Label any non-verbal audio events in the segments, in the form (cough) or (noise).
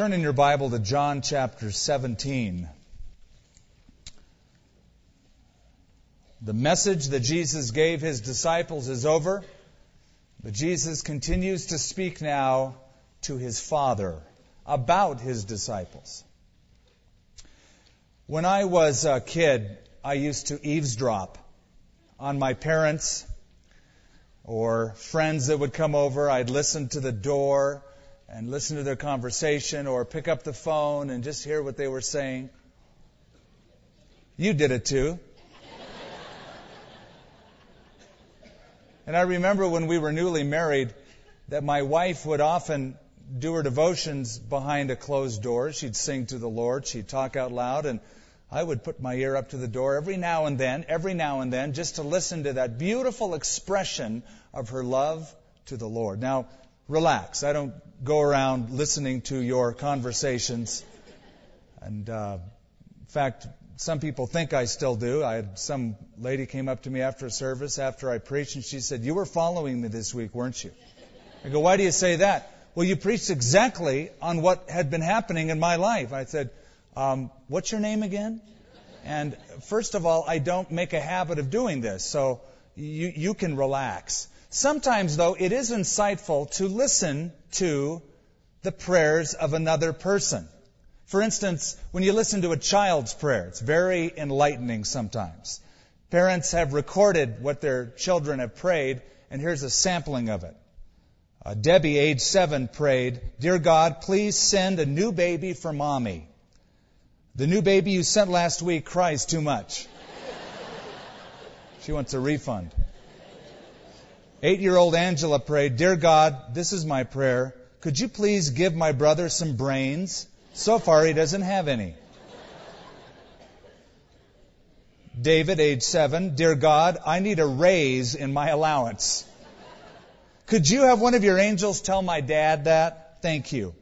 Turn in your Bible to John chapter 17. The message that Jesus gave his disciples is over, but Jesus continues to speak now to his Father about his disciples. When I was a kid, I used to eavesdrop on my parents or friends that would come over. I'd listen to the door and listen to their conversation or pick up the phone and just hear what they were saying. You did it too. and I remember when we were newly married that my wife would often do her devotions behind a closed door. She'd sing to the Lord, she'd talk out loud, and I would put my ear up to the door every now and then, every now and then, just to listen to that beautiful expression of her love to the Lord. Now, relax. I don't go around listening to your conversations. And uh, in fact, some people think I still do. I had some lady came up to me after a service after I preached, and she said, "You were following me this week, weren't you?" I go, "Why do you say that?" Well, you preached exactly on what had been happening in my life. I said, um, "What's your name again?" And first of all, I don't make a habit of doing this, so you, you can relax. Sometimes, though, it is insightful to listen to the prayers of another person. For instance, when you listen to a child's prayer, it's very enlightening sometimes. Parents have recorded what their children have prayed, and here's a sampling of it. Uh, Debbie, age seven, prayed, Dear God, please send a new baby for mommy. The new baby you sent last week cries too much. (laughs) she wants a refund. Eight year old Angela prayed, Dear God, this is my prayer. Could you please give my brother some brains? So far, he doesn't have any. David, age seven, Dear God, I need a raise in my allowance. Could you have one of your angels tell my dad that? Thank you.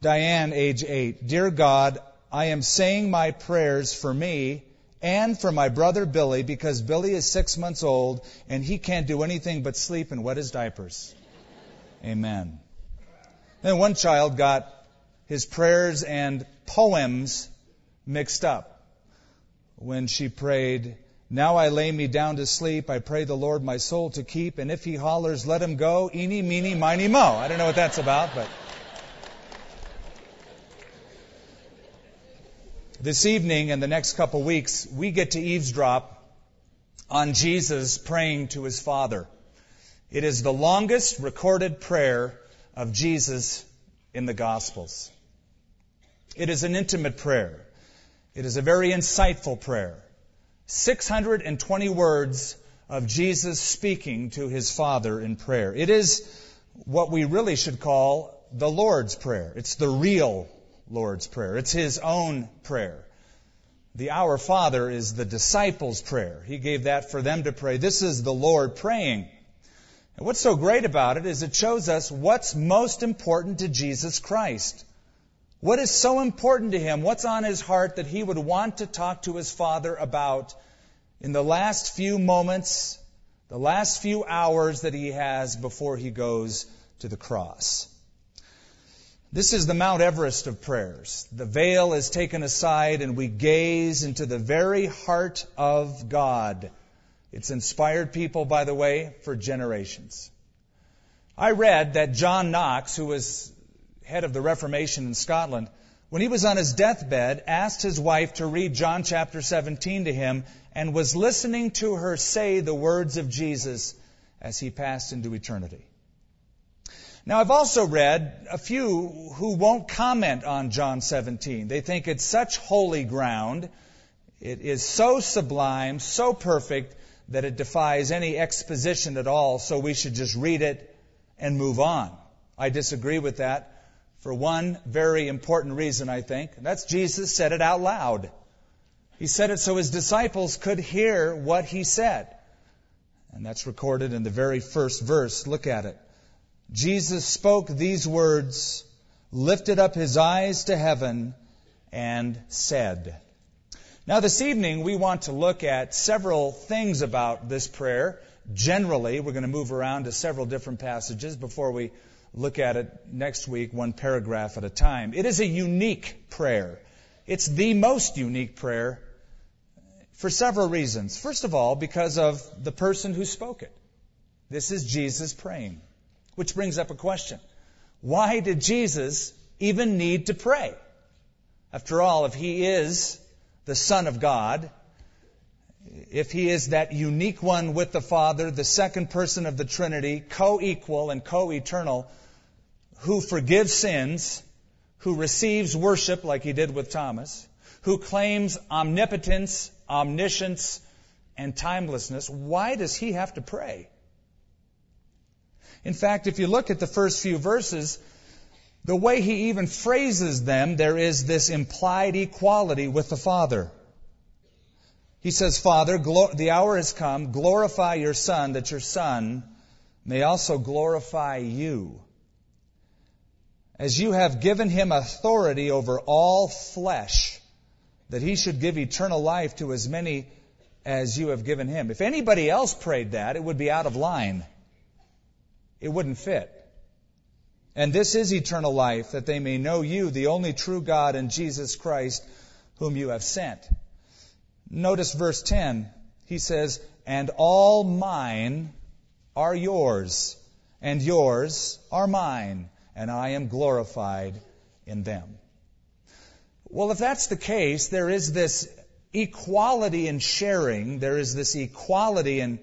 Diane, age eight, Dear God, I am saying my prayers for me and for my brother Billy because Billy is six months old and he can't do anything but sleep and wet his diapers. Amen. Then one child got his prayers and poems mixed up when she prayed, Now I lay me down to sleep. I pray the Lord my soul to keep. And if he hollers, let him go. Eeny, meeny, miny, mo. I don't know what that's about, but. This evening and the next couple weeks, we get to eavesdrop on Jesus praying to his Father. It is the longest recorded prayer of Jesus in the Gospels. It is an intimate prayer. It is a very insightful prayer. 620 words of Jesus speaking to his Father in prayer. It is what we really should call the Lord's Prayer. It's the real Lord's Prayer. It's his own prayer. The Our Father is the disciples' prayer. He gave that for them to pray. This is the Lord praying. And what's so great about it is it shows us what's most important to Jesus Christ. What is so important to him? What's on his heart that he would want to talk to his Father about in the last few moments, the last few hours that he has before he goes to the cross? This is the Mount Everest of prayers. The veil is taken aside and we gaze into the very heart of God. It's inspired people, by the way, for generations. I read that John Knox, who was head of the Reformation in Scotland, when he was on his deathbed, asked his wife to read John chapter 17 to him and was listening to her say the words of Jesus as he passed into eternity. Now, I've also read a few who won't comment on John 17. They think it's such holy ground. It is so sublime, so perfect, that it defies any exposition at all, so we should just read it and move on. I disagree with that for one very important reason, I think. That's Jesus said it out loud. He said it so his disciples could hear what he said. And that's recorded in the very first verse. Look at it. Jesus spoke these words, lifted up his eyes to heaven, and said. Now, this evening, we want to look at several things about this prayer. Generally, we're going to move around to several different passages before we look at it next week, one paragraph at a time. It is a unique prayer. It's the most unique prayer for several reasons. First of all, because of the person who spoke it. This is Jesus praying. Which brings up a question. Why did Jesus even need to pray? After all, if he is the Son of God, if he is that unique one with the Father, the second person of the Trinity, co equal and co eternal, who forgives sins, who receives worship like he did with Thomas, who claims omnipotence, omniscience, and timelessness, why does he have to pray? In fact, if you look at the first few verses, the way he even phrases them, there is this implied equality with the Father. He says, Father, the hour has come, glorify your Son, that your Son may also glorify you. As you have given him authority over all flesh, that he should give eternal life to as many as you have given him. If anybody else prayed that, it would be out of line. It wouldn't fit. And this is eternal life, that they may know you, the only true God, and Jesus Christ, whom you have sent. Notice verse 10. He says, And all mine are yours, and yours are mine, and I am glorified in them. Well, if that's the case, there is this equality in sharing, there is this equality in,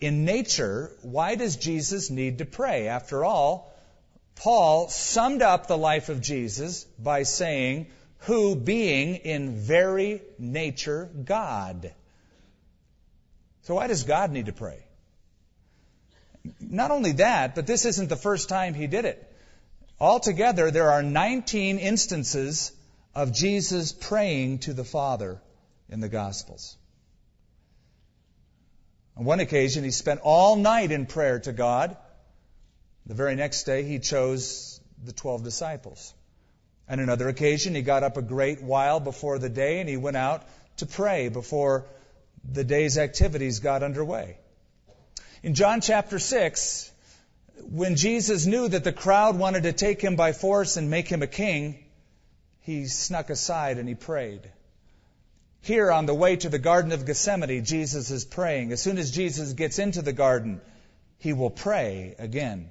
in nature. Why does Jesus need to pray? After all, Paul summed up the life of Jesus by saying, who being in very nature God. So why does God need to pray? Not only that, but this isn't the first time he did it. Altogether, there are 19 instances of Jesus praying to the Father in the Gospels. On one occasion, he spent all night in prayer to God. The very next day, he chose the 12 disciples. On another occasion, he got up a great while before the day and he went out to pray before the day's activities got underway. In John chapter 6, when Jesus knew that the crowd wanted to take him by force and make him a king, he snuck aside and he prayed. Here on the way to the Garden of Gethsemane, Jesus is praying. As soon as Jesus gets into the garden, he will pray again.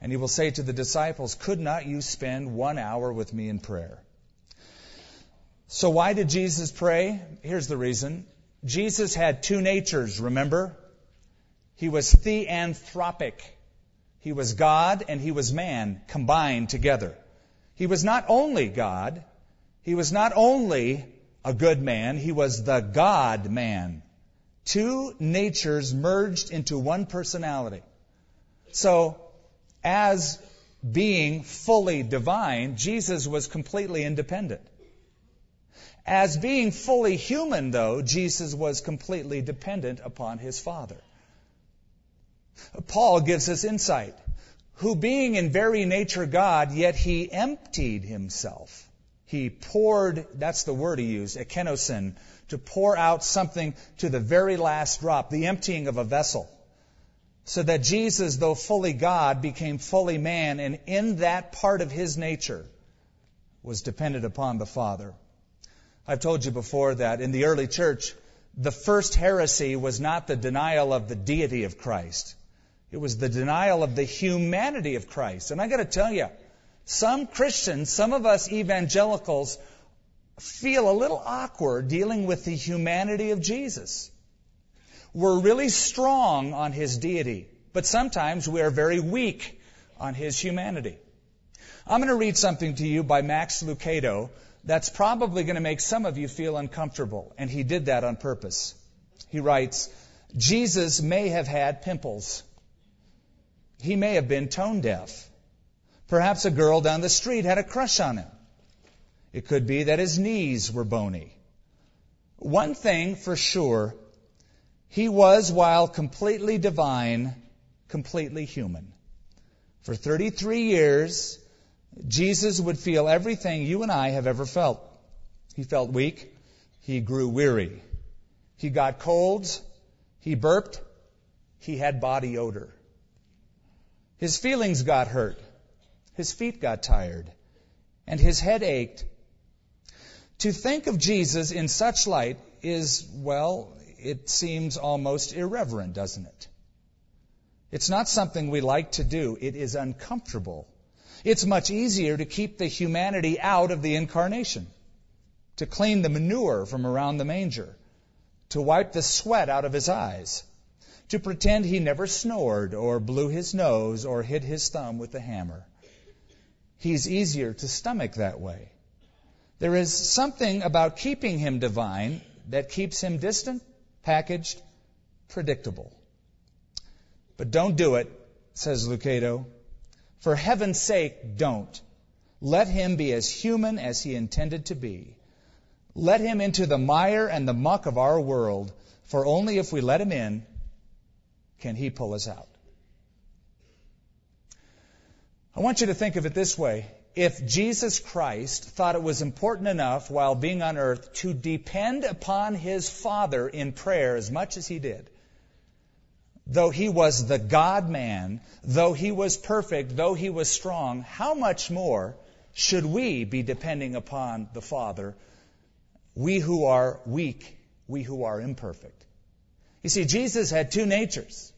And he will say to the disciples, Could not you spend one hour with me in prayer? So why did Jesus pray? Here's the reason. Jesus had two natures, remember? He was theanthropic. He was God and he was man combined together. He was not only God, he was not only a good man, he was the God man. Two natures merged into one personality. So, as being fully divine, Jesus was completely independent. As being fully human, though, Jesus was completely dependent upon his Father. Paul gives us insight who being in very nature God, yet he emptied himself. He poured, that's the word he used, ekenosin, to pour out something to the very last drop, the emptying of a vessel. So that Jesus, though fully God, became fully man, and in that part of his nature was dependent upon the Father. I've told you before that in the early church, the first heresy was not the denial of the deity of Christ. It was the denial of the humanity of Christ. And I got to tell you, some Christians, some of us evangelicals, feel a little awkward dealing with the humanity of Jesus. We're really strong on his deity, but sometimes we are very weak on his humanity. I'm going to read something to you by Max Lucado that's probably going to make some of you feel uncomfortable, and he did that on purpose. He writes, Jesus may have had pimples. He may have been tone deaf. Perhaps a girl down the street had a crush on him. It could be that his knees were bony. One thing for sure, he was, while completely divine, completely human. For 33 years, Jesus would feel everything you and I have ever felt. He felt weak. He grew weary. He got colds. He burped. He had body odor. His feelings got hurt. His feet got tired, and his head ached. To think of Jesus in such light is, well, it seems almost irreverent, doesn't it? It's not something we like to do. It is uncomfortable. It's much easier to keep the humanity out of the incarnation, to clean the manure from around the manger, to wipe the sweat out of his eyes, to pretend he never snored or blew his nose or hit his thumb with a hammer. He's easier to stomach that way. There is something about keeping him divine that keeps him distant, packaged, predictable. But don't do it, says Lucado. For heaven's sake, don't. Let him be as human as he intended to be. Let him into the mire and the muck of our world, for only if we let him in can he pull us out. I want you to think of it this way. If Jesus Christ thought it was important enough while being on earth to depend upon his Father in prayer as much as he did, though he was the God man, though he was perfect, though he was strong, how much more should we be depending upon the Father, we who are weak, we who are imperfect? You see, Jesus had two natures.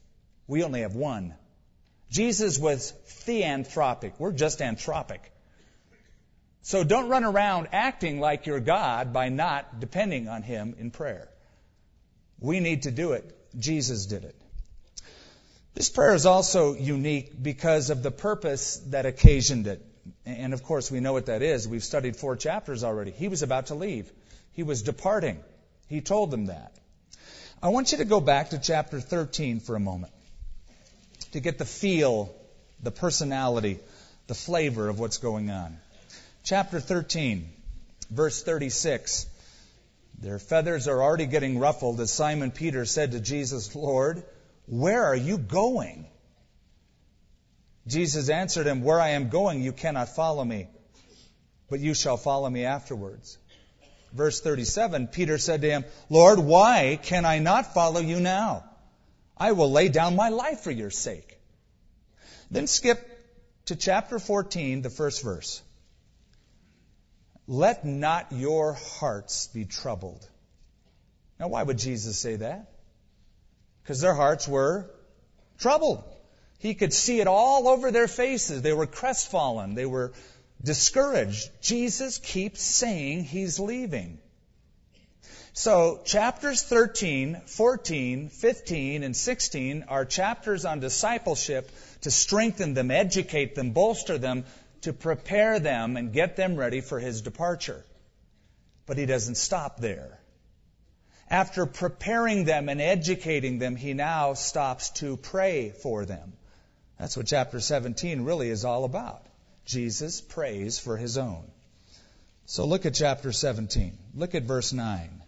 We only have one. Jesus was theanthropic. We're just anthropic. So don't run around acting like you're God by not depending on Him in prayer. We need to do it. Jesus did it. This prayer is also unique because of the purpose that occasioned it. And of course, we know what that is. We've studied four chapters already. He was about to leave, he was departing. He told them that. I want you to go back to chapter 13 for a moment to get the feel, the personality, the flavor of what's going on. Chapter 13, verse 36. Their feathers are already getting ruffled as Simon Peter said to Jesus, Lord, where are you going? Jesus answered him, Where I am going, you cannot follow me, but you shall follow me afterwards. Verse 37, Peter said to him, Lord, why can I not follow you now? I will lay down my life for your sake. Then skip to chapter 14, the first verse. Let not your hearts be troubled. Now, why would Jesus say that? Because their hearts were troubled. He could see it all over their faces. They were crestfallen. They were discouraged. Jesus keeps saying he's leaving. So, chapters 13, 14, 15, and 16 are chapters on discipleship to strengthen them, educate them, bolster them, to prepare them and get them ready for his departure. But he doesn't stop there. After preparing them and educating them, he now stops to pray for them. That's what chapter 17 really is all about. Jesus prays for his own. So look at chapter 17. Look at verse 9.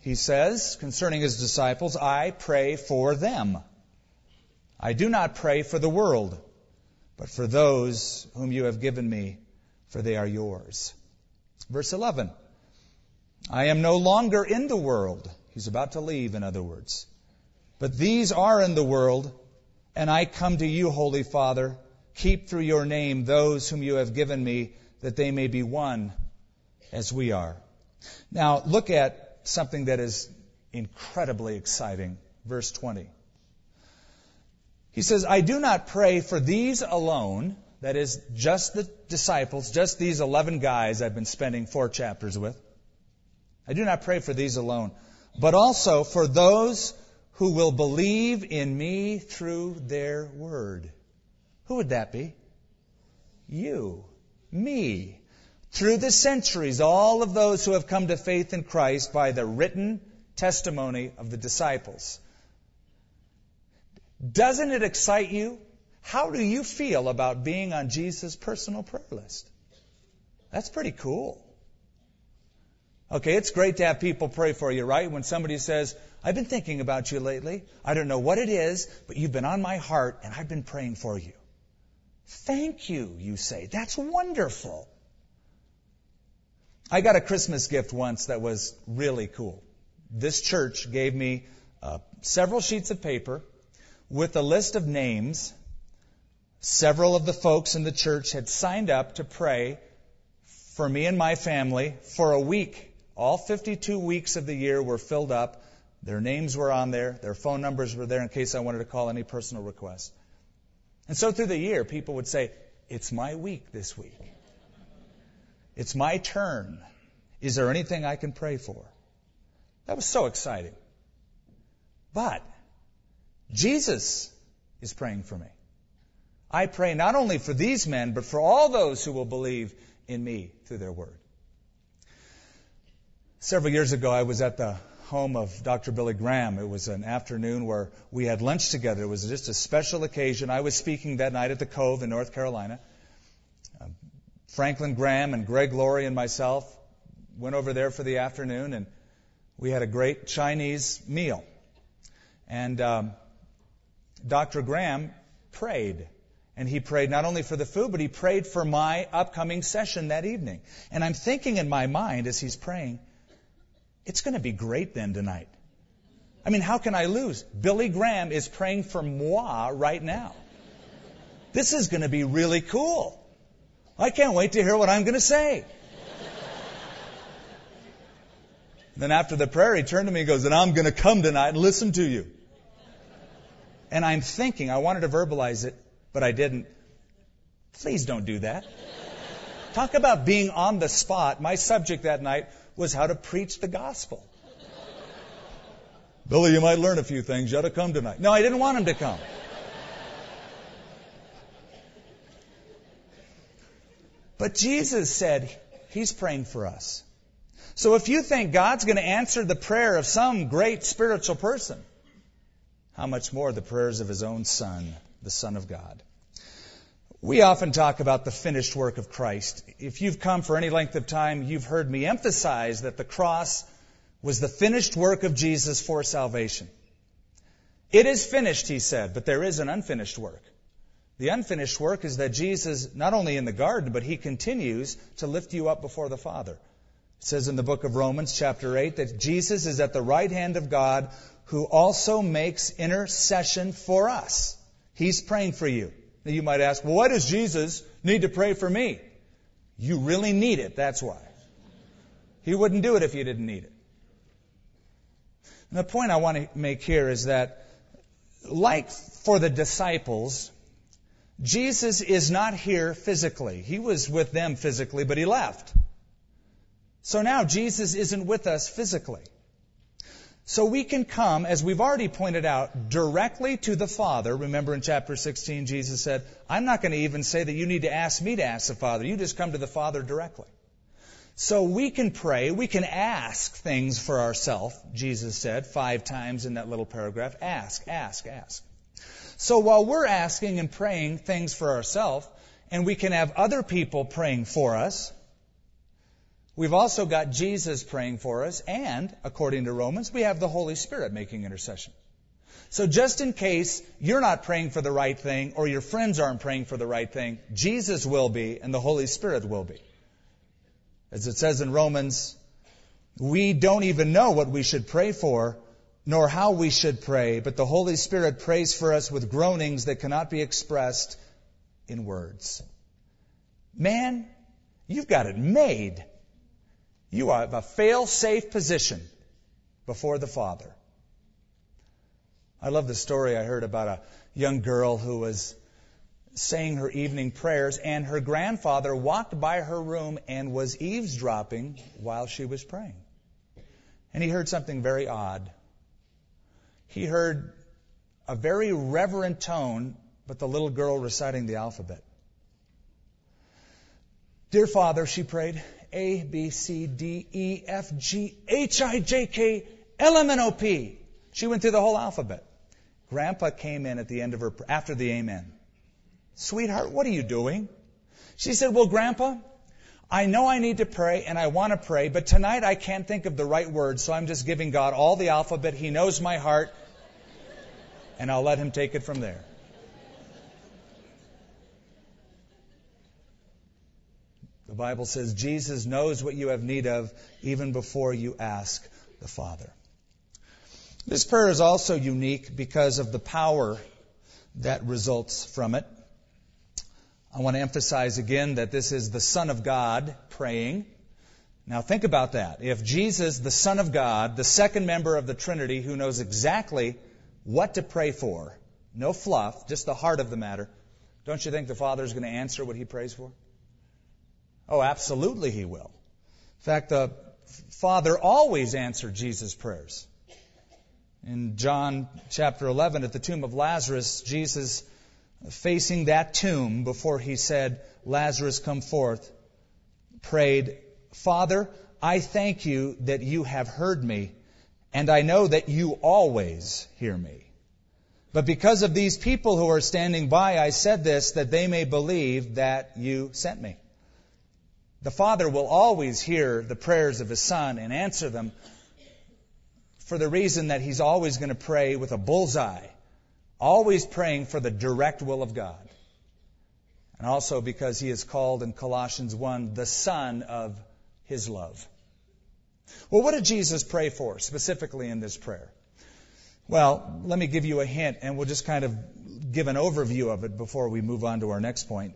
He says concerning his disciples, I pray for them. I do not pray for the world, but for those whom you have given me, for they are yours. Verse 11. I am no longer in the world. He's about to leave, in other words. But these are in the world, and I come to you, Holy Father. Keep through your name those whom you have given me, that they may be one as we are. Now, look at something that is incredibly exciting. Verse 20. He says, I do not pray for these alone, that is, just the disciples, just these 11 guys I've been spending four chapters with. I do not pray for these alone, but also for those who will believe in me through their word. Who would that be? You. Me through the centuries, all of those who have come to faith in Christ by the written testimony of the disciples. Doesn't it excite you? How do you feel about being on Jesus' personal prayer list? That's pretty cool. Okay, it's great to have people pray for you, right? When somebody says, I've been thinking about you lately. I don't know what it is, but you've been on my heart and I've been praying for you. Thank you, you say. That's wonderful. I got a Christmas gift once that was really cool. This church gave me uh, several sheets of paper with a list of names several of the folks in the church had signed up to pray for me and my family for a week. All 52 weeks of the year were filled up. Their names were on there. Their phone numbers were there in case I wanted to call any personal requests. And so through the year, people would say, It's my week this week. It's my turn. Is there anything I can pray for? That was so exciting. But Jesus is praying for me. I pray not only for these men, but for all those who will believe in me through their word. Several years ago, I was at the home of Dr. Billy Graham. It was an afternoon where we had lunch together. It was just a special occasion. I was speaking that night at the Cove in North Carolina. Franklin Graham and Greg Laurie and myself went over there for the afternoon, and we had a great Chinese meal. And um, Dr. Graham prayed. And he prayed not only for the food, but he prayed for my upcoming session that evening. And I'm thinking in my mind as he's praying, it's going to be great then tonight. I mean, how can I lose? Billy Graham is praying for moi right now. This is going to be really cool. I can't wait to hear what I'm going to say. then after the prayer, he turned to me and goes, and I'm going to come tonight and listen to you. And I'm thinking, I wanted to verbalize it, but I didn't. Please don't do that. Talk about being on the spot. My subject that night was how to preach the gospel. Billy, you might learn a few things. You ought to come tonight. No, I didn't want him to come. But Jesus said he's praying for us. So if you think God's going to answer the prayer of some great spiritual person, how much more the prayers of his own Son, the Son of God? We often talk about the finished work of Christ. If you've come for any length of time, you've heard me emphasize that the cross was the finished work of Jesus for salvation. It is finished, he said, but there is an unfinished work. The unfinished work is that Jesus, not only in the garden, but he continues to lift you up before the Father. It says in the book of Romans, chapter 8, that Jesus is at the right hand of God who also makes intercession for us. He's praying for you. Now you might ask, well, why does Jesus need to pray for me? You really need it, that's why. He wouldn't do it if you didn't need it. And the point I want to make here is that, like for the disciples, Jesus is not here physically. He was with them physically, but he left. So now Jesus isn't with us physically. So we can come, as we've already pointed out, directly to the Father. Remember in chapter 16, Jesus said, I'm not going to even say that you need to ask me to ask the Father. You just come to the Father directly. So we can pray, we can ask things for ourselves, Jesus said five times in that little paragraph. Ask, ask, ask. So while we're asking and praying things for ourselves, and we can have other people praying for us, We've also got Jesus praying for us, and, according to Romans, we have the Holy Spirit making intercession. So just in case you're not praying for the right thing or your friends aren't praying for the right thing, Jesus will be and the Holy Spirit will be. As it says in Romans, we don't even know what we should pray for nor how we should pray, but the Holy Spirit prays for us with groanings that cannot be expressed in words. Man, you've got it made. You have a fail safe position before the Father. I love the story I heard about a young girl who was saying her evening prayers, and her grandfather walked by her room and was eavesdropping while she was praying. And he heard something very odd. He heard a very reverent tone, but the little girl reciting the alphabet. Dear Father, she prayed, a, B, C, D, E, F, G, H, I, J, K, L, M, N, O, P. She went through the whole alphabet. Grandpa came in at the end of her, after the amen. Sweetheart, what are you doing? She said, well, Grandpa, I know I need to pray and I want to pray, but tonight I can't think of the right words, so I'm just giving God all the alphabet. He knows my heart, and I'll let Him take it from there. The Bible says Jesus knows what you have need of even before you ask the Father. This prayer is also unique because of the power that results from it. I want to emphasize again that this is the Son of God praying. Now think about that. If Jesus, the Son of God, the second member of the Trinity who knows exactly what to pray for, no fluff, just the heart of the matter, don't you think the Father is going to answer what he prays for? Oh, absolutely he will. In fact, the Father always answered Jesus' prayers. In John chapter 11, at the tomb of Lazarus, Jesus, facing that tomb before he said, Lazarus, come forth, prayed, Father, I thank you that you have heard me, and I know that you always hear me. But because of these people who are standing by, I said this, that they may believe that you sent me. The Father will always hear the prayers of His Son and answer them for the reason that He's always going to pray with a bullseye, always praying for the direct will of God. And also because He is called in Colossians 1 the Son of His love. Well, what did Jesus pray for specifically in this prayer? Well, let me give you a hint, and we'll just kind of give an overview of it before we move on to our next point.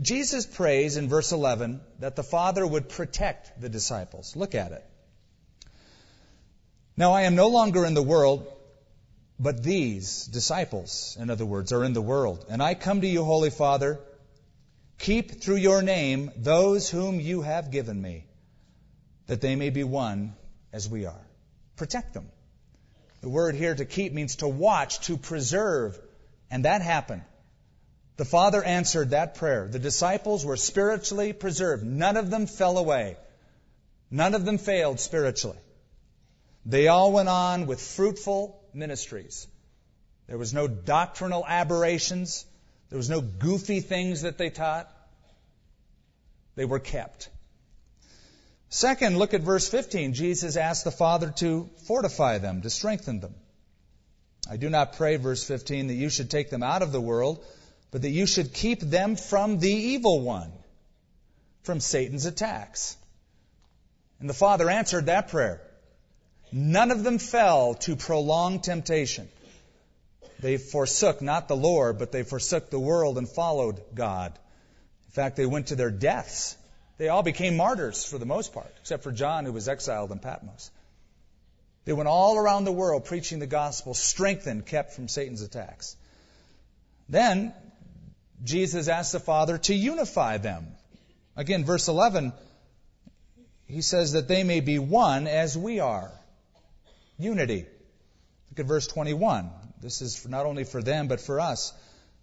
Jesus prays in verse 11 that the Father would protect the disciples. Look at it. Now I am no longer in the world, but these disciples, in other words, are in the world. And I come to you, Holy Father, keep through your name those whom you have given me, that they may be one as we are. Protect them. The word here to keep means to watch, to preserve. And that happened. The Father answered that prayer. The disciples were spiritually preserved. None of them fell away. None of them failed spiritually. They all went on with fruitful ministries. There was no doctrinal aberrations. There was no goofy things that they taught. They were kept. Second, look at verse 15. Jesus asked the Father to fortify them, to strengthen them. I do not pray, verse 15, that you should take them out of the world, but that you should keep them from the evil one, from Satan's attacks. And the Father answered that prayer. None of them fell to prolonged temptation. They forsook not the Lord, but they forsook the world and followed God. In fact, they went to their deaths. They all became martyrs for the most part, except for John, who was exiled in Patmos. They went all around the world preaching the gospel, strengthened, kept from Satan's attacks. Then Jesus asked the Father to unify them. Again, verse 11, he says that they may be one as we are. Unity. Look at verse 21. This is not only for them, but for us.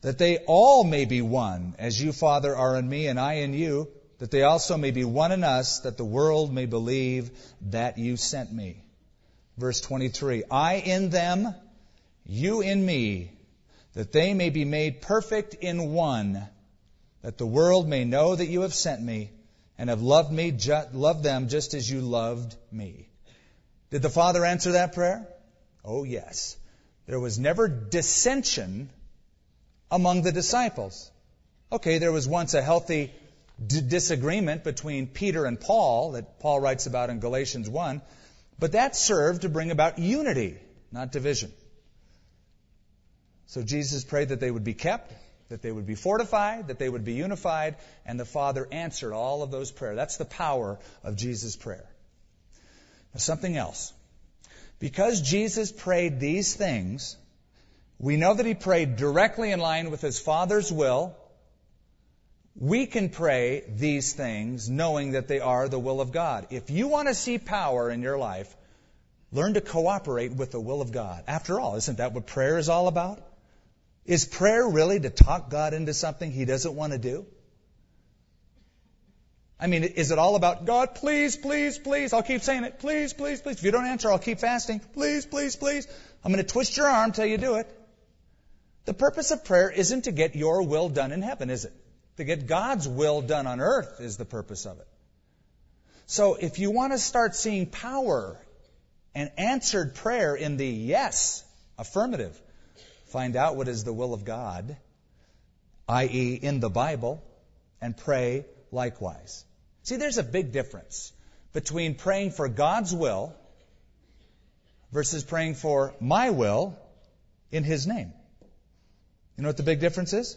That they all may be one, as you, Father, are in me and I in you, that they also may be one in us, that the world may believe that you sent me. Verse 23. I in them, you in me, that they may be made perfect in one, that the world may know that you have sent me and have loved me, ju- loved them just as you loved me. Did the Father answer that prayer? Oh yes. There was never dissension among the disciples. Okay, there was once a healthy d- disagreement between Peter and Paul that Paul writes about in Galatians 1, but that served to bring about unity, not division. So Jesus prayed that they would be kept, that they would be fortified, that they would be unified, and the Father answered all of those prayers. That's the power of Jesus' prayer. Something else. Because Jesus prayed these things, we know that he prayed directly in line with his Father's will. We can pray these things knowing that they are the will of God. If you want to see power in your life, learn to cooperate with the will of God. After all, isn't that what prayer is all about? Is prayer really to talk God into something he doesn't want to do? I mean, is it all about God, please, please, please? I'll keep saying it. Please, please, please. If you don't answer, I'll keep fasting. Please, please, please. I'm going to twist your arm till you do it. The purpose of prayer isn't to get your will done in heaven, is it? To get God's will done on earth is the purpose of it. So if you want to start seeing power and answered prayer in the yes, affirmative, Find out what is the will of God, i.e., in the Bible, and pray likewise. See, there's a big difference between praying for God's will versus praying for my will in His name. You know what the big difference is?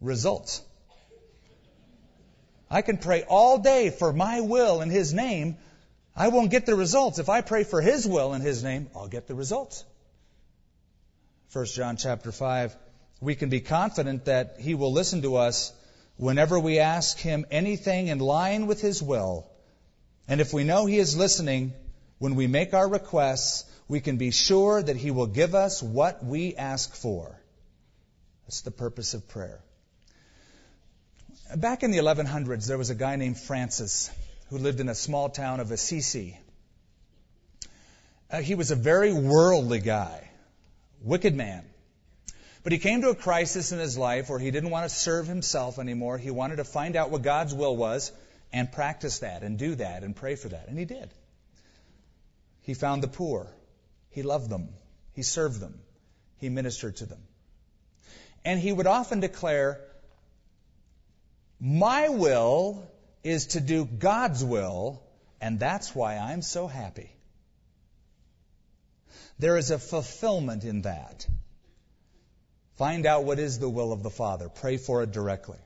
Results. I can pray all day for my will in His name. I won't get the results. If I pray for His will in His name, I'll get the results. 1 John chapter 5, we can be confident that He will listen to us whenever we ask Him anything in line with His will. And if we know He is listening when we make our requests, we can be sure that He will give us what we ask for. That's the purpose of prayer. Back in the 1100s, there was a guy named Francis who lived in a small town of Assisi. Uh, he was a very worldly guy, wicked man. But he came to a crisis in his life where he didn't want to serve himself anymore. He wanted to find out what God's will was and practice that and do that and pray for that. And he did. He found the poor. He loved them. He served them. He ministered to them. And he would often declare, My will is to do God's will, and that's why I'm so happy. There is a fulfillment in that. Find out what is the will of the Father. Pray for it directly.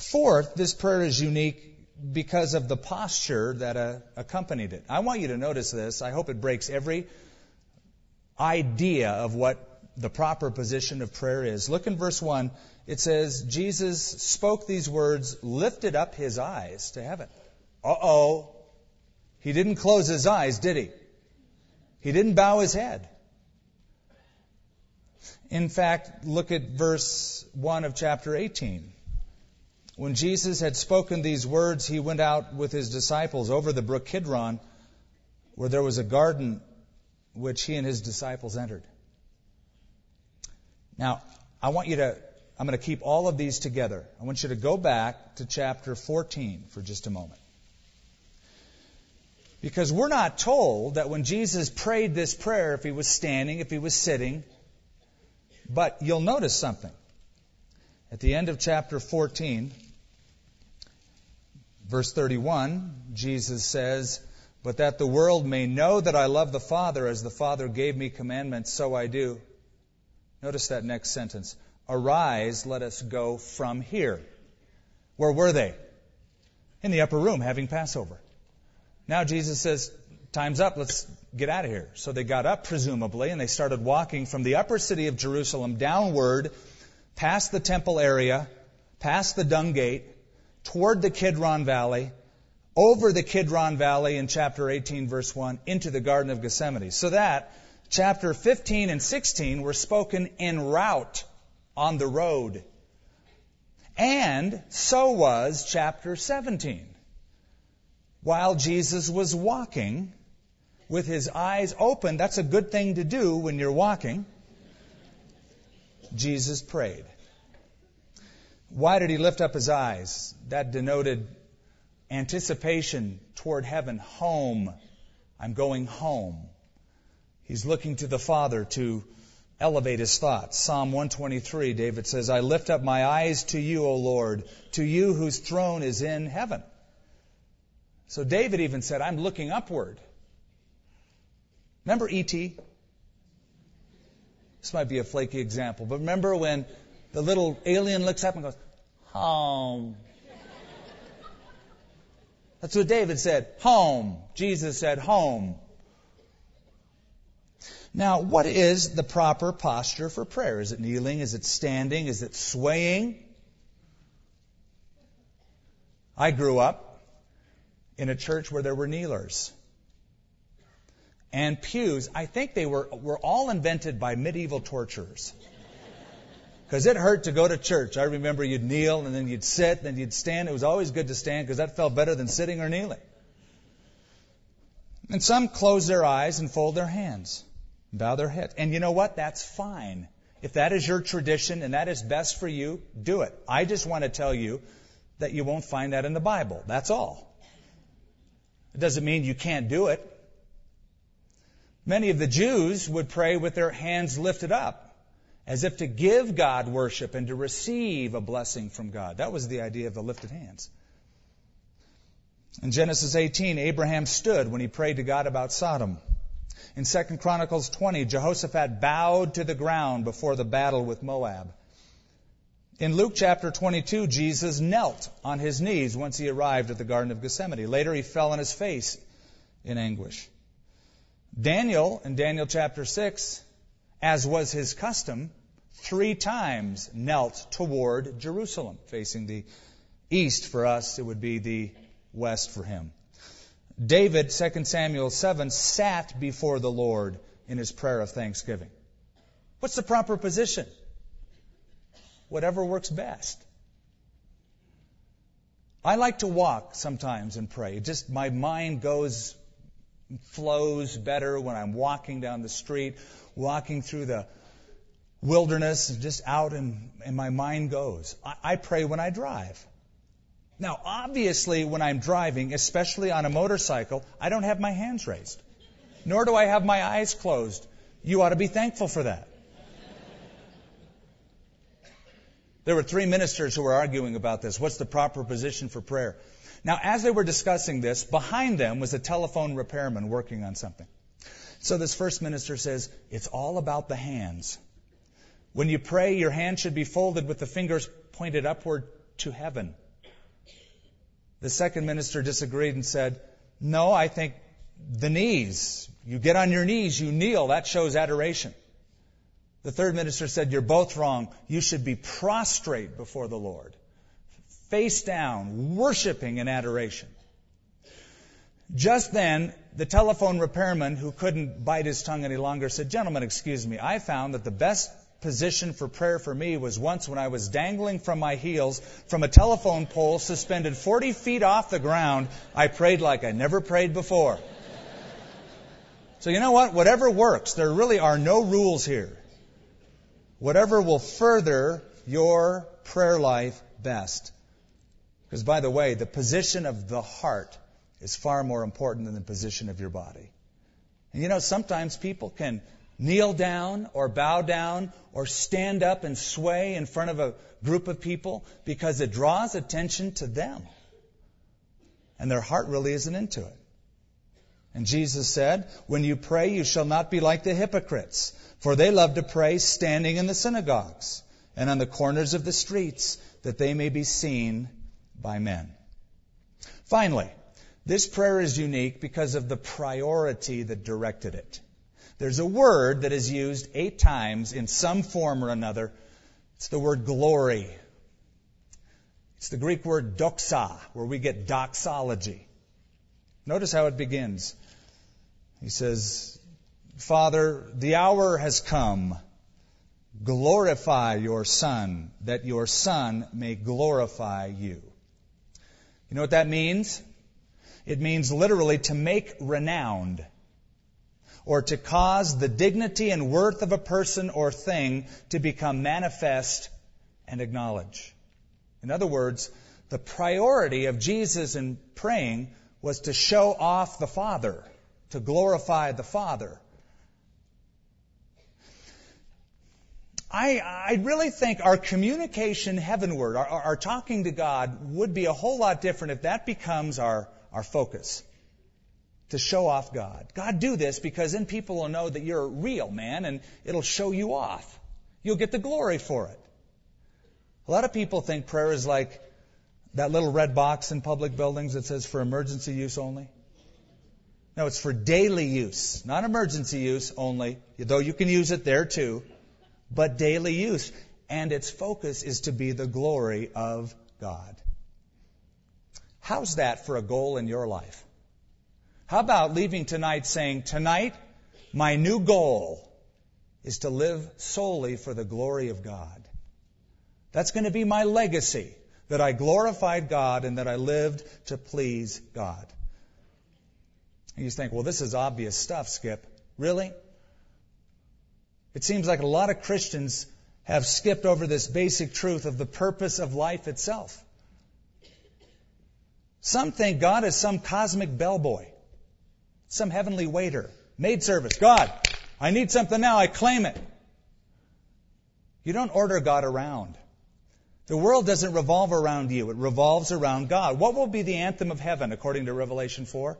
Fourth, this prayer is unique because of the posture that uh, accompanied it. I want you to notice this. I hope it breaks every idea of what the proper position of prayer is. Look in verse 1. It says, Jesus spoke these words, lifted up his eyes to heaven. Uh oh. He didn't close his eyes, did he? He didn't bow his head. In fact, look at verse 1 of chapter 18. When Jesus had spoken these words, he went out with his disciples over the brook Kidron, where there was a garden which he and his disciples entered. Now, I want you to, I'm going to keep all of these together. I want you to go back to chapter 14 for just a moment. Because we're not told that when Jesus prayed this prayer, if he was standing, if he was sitting, but you'll notice something. At the end of chapter 14, verse 31, Jesus says, But that the world may know that I love the Father as the Father gave me commandments, so I do. Notice that next sentence. Arise, let us go from here. Where were they? In the upper room having Passover. Now Jesus says, Time's up, let's get out of here. So they got up, presumably, and they started walking from the upper city of Jerusalem downward, past the temple area, past the dung gate, toward the Kidron Valley, over the Kidron Valley in chapter 18, verse 1, into the Garden of Gethsemane. So that chapter 15 and 16 were spoken en route on the road. And so was chapter 17. While Jesus was walking with his eyes open, that's a good thing to do when you're walking. Jesus prayed. Why did he lift up his eyes? That denoted anticipation toward heaven, home. I'm going home. He's looking to the Father to elevate his thoughts. Psalm 123, David says, I lift up my eyes to you, O Lord, to you whose throne is in heaven. So David even said, I'm looking upward. Remember E.T.? This might be a flaky example, but remember when the little alien looks up and goes, Home. That's what David said, home. Jesus said, home. Now, what is the proper posture for prayer? Is it kneeling? Is it standing? Is it swaying? I grew up in a church where there were kneelers. And pews, I think they were, were all invented by medieval torturers. Because it hurt to go to church. I remember you'd kneel and then you'd sit, and then you'd stand. It was always good to stand because that felt better than sitting or kneeling. And some close their eyes and fold their hands bow their head. And you know what? That's fine. If that is your tradition and that is best for you, do it. I just want to tell you that you won't find that in the Bible. That's all. It doesn't mean you can't do it. Many of the Jews would pray with their hands lifted up, as if to give God worship and to receive a blessing from God. That was the idea of the lifted hands. In Genesis 18, Abraham stood when he prayed to God about Sodom. In 2 Chronicles 20, Jehoshaphat bowed to the ground before the battle with Moab. In Luke chapter 22, Jesus knelt on his knees once he arrived at the Garden of Gethsemane. Later, he fell on his face in anguish. Daniel, in Daniel chapter 6, as was his custom, three times knelt toward Jerusalem, facing the east for us, it would be the west for him. David, 2 Samuel 7, sat before the Lord in his prayer of thanksgiving. What's the proper position? Whatever works best. I like to walk sometimes and pray. Just my mind goes, flows better when I'm walking down the street, walking through the wilderness, just out and, and my mind goes. I, I pray when I drive. Now, obviously, when I'm driving, especially on a motorcycle, I don't have my hands raised, nor do I have my eyes closed. You ought to be thankful for that. There were three ministers who were arguing about this. What's the proper position for prayer? Now, as they were discussing this, behind them was a telephone repairman working on something. So this first minister says, It's all about the hands. When you pray, your hand should be folded with the fingers pointed upward to heaven. The second minister disagreed and said, No, I think the knees. You get on your knees, you kneel, that shows adoration. The third minister said, You're both wrong. You should be prostrate before the Lord, face down, worshiping in adoration. Just then, the telephone repairman, who couldn't bite his tongue any longer, said, Gentlemen, excuse me, I found that the best position for prayer for me was once when I was dangling from my heels from a telephone pole suspended 40 feet off the ground. I prayed like I never prayed before. So you know what? Whatever works. There really are no rules here. Whatever will further your prayer life best. Because by the way, the position of the heart is far more important than the position of your body. And you know, sometimes people can kneel down or bow down or stand up and sway in front of a group of people because it draws attention to them. And their heart really isn't into it. And Jesus said, When you pray, you shall not be like the hypocrites, for they love to pray standing in the synagogues and on the corners of the streets, that they may be seen by men. Finally, this prayer is unique because of the priority that directed it. There's a word that is used eight times in some form or another. It's the word glory. It's the Greek word doxa, where we get doxology. Notice how it begins. He says, Father, the hour has come. Glorify your Son, that your Son may glorify you. You know what that means? It means literally to make renowned or to cause the dignity and worth of a person or thing to become manifest and acknowledged. In other words, the priority of Jesus in praying was to show off the Father, to glorify the Father. I, I really think our communication heavenward, our, our talking to God, would be a whole lot different if that becomes our, our focus to show off God. God, do this because then people will know that you're a real, man, and it'll show you off. You'll get the glory for it. A lot of people think prayer is like that little red box in public buildings that says for emergency use only. No, it's for daily use, not emergency use only, though you can use it there too, but daily use. And its focus is to be the glory of God. How's that for a goal in your life? How about leaving tonight saying, Tonight, my new goal is to live solely for the glory of God. That's going to be my legacy, that I glorified God and that I lived to please God. And you think, well, this is obvious stuff, Skip. Really? It seems like a lot of Christians have skipped over this basic truth of the purpose of life itself. Some think God is some cosmic bellboy some heavenly waiter, maid service. God, I need something now. I claim it. You don't order God around. The world doesn't revolve around you. It revolves around God. What will be the anthem of heaven according to Revelation 4?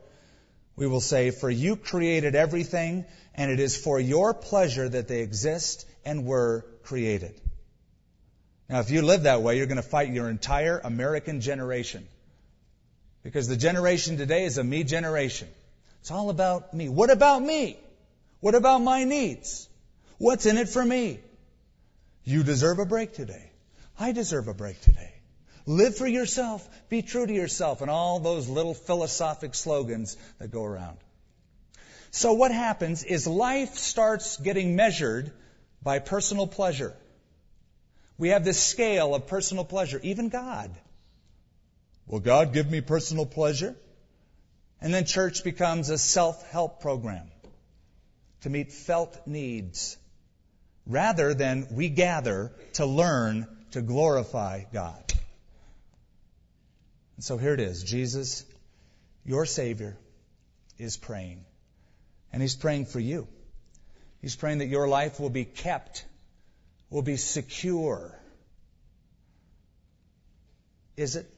We will say, For you created everything, and it is for your pleasure that they exist and were created. Now, if you live that way, you're going to fight your entire American generation. Because the generation today is a me generation. It's all about me. What about me? What about my needs? What's in it for me? You deserve a break today. I deserve a break today. Live for yourself. Be true to yourself and all those little philosophic slogans that go around. So what happens is life starts getting measured by personal pleasure. We have this scale of personal pleasure, even God. Will God give me personal pleasure? And then church becomes a self-help program to meet felt needs rather than we gather to learn to glorify God. And so here it is. Jesus, your Savior, is praying. And He's praying for you. He's praying that your life will be kept, will be secure. Is it?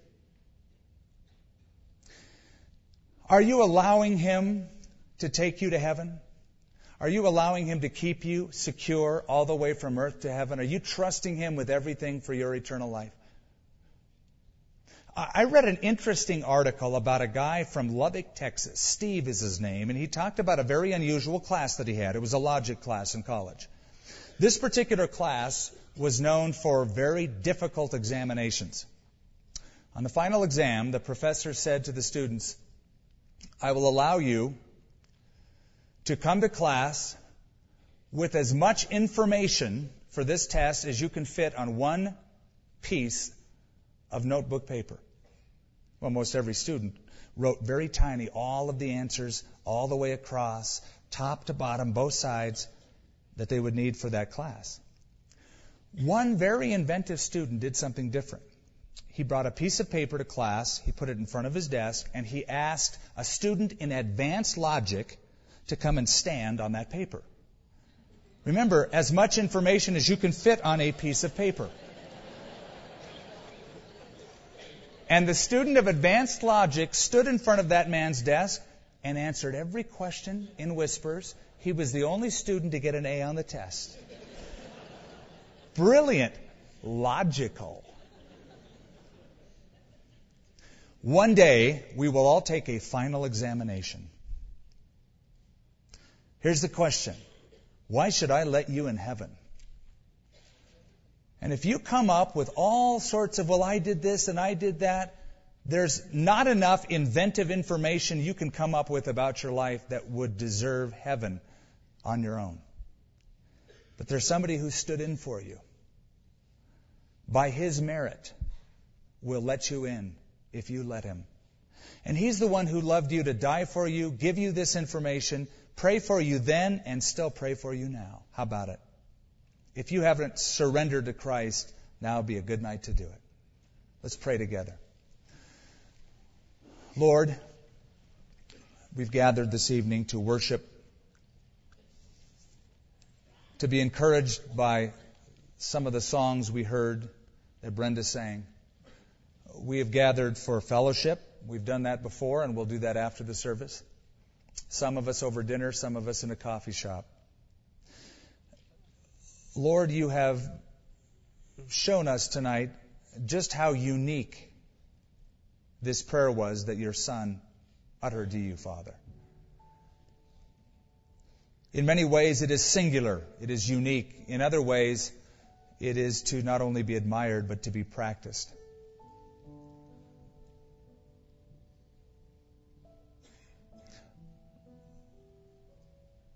Are you allowing Him to take you to heaven? Are you allowing Him to keep you secure all the way from earth to heaven? Are you trusting Him with everything for your eternal life? I read an interesting article about a guy from Lubbock, Texas. Steve is his name, and he talked about a very unusual class that he had. It was a logic class in college. This particular class was known for very difficult examinations. On the final exam, the professor said to the students, I will allow you to come to class with as much information for this test as you can fit on one piece of notebook paper. Well, most every student wrote very tiny all of the answers all the way across, top to bottom, both sides, that they would need for that class. One very inventive student did something different. He brought a piece of paper to class, he put it in front of his desk, and he asked a student in advanced logic to come and stand on that paper. Remember, as much information as you can fit on a piece of paper. And the student of advanced logic stood in front of that man's desk and answered every question in whispers. He was the only student to get an A on the test. Brilliant. Logical. One day, we will all take a final examination. Here's the question Why should I let you in heaven? And if you come up with all sorts of, well, I did this and I did that, there's not enough inventive information you can come up with about your life that would deserve heaven on your own. But there's somebody who stood in for you. By his merit, will let you in if you let him. And he's the one who loved you to die for you, give you this information, pray for you then, and still pray for you now. How about it? If you haven't surrendered to Christ, now would be a good night to do it. Let's pray together. Lord, we've gathered this evening to worship, to be encouraged by some of the songs we heard that Brenda sang. We have gathered for fellowship. We've done that before, and we'll do that after the service. Some of us over dinner, some of us in a coffee shop. Lord, you have shown us tonight just how unique this prayer was that your Son uttered to you, Father. In many ways, it is singular, it is unique. In other ways, it is to not only be admired, but to be practiced.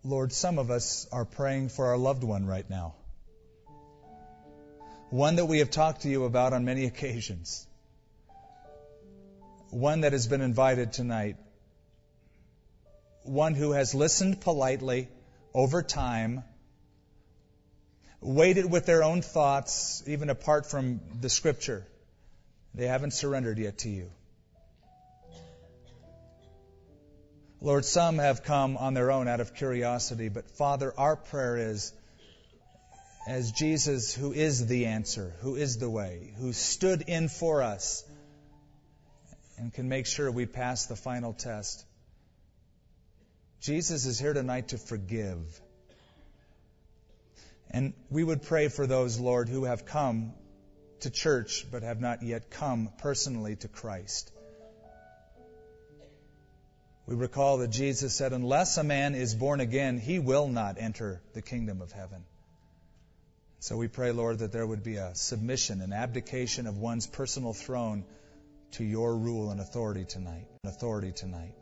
Lord, some of us are praying for our loved one right now one that we have talked to you about on many occasions, one that has been invited tonight, one who has listened politely over time, waited with their own thoughts, even apart from the Scripture. They haven't surrendered yet to you. Lord, some have come on their own out of curiosity, but Father, our prayer is as Jesus, who is the answer, who is the way, who stood in for us and can make sure we pass the final test. Jesus is here tonight to forgive. And we would pray for those, Lord, who have come to church but have not yet come personally to Christ. We recall that Jesus said, Unless a man is born again, he will not enter the kingdom of heaven. So we pray, Lord, that there would be a submission, an abdication of one's personal throne to your rule and authority tonight. Authority tonight.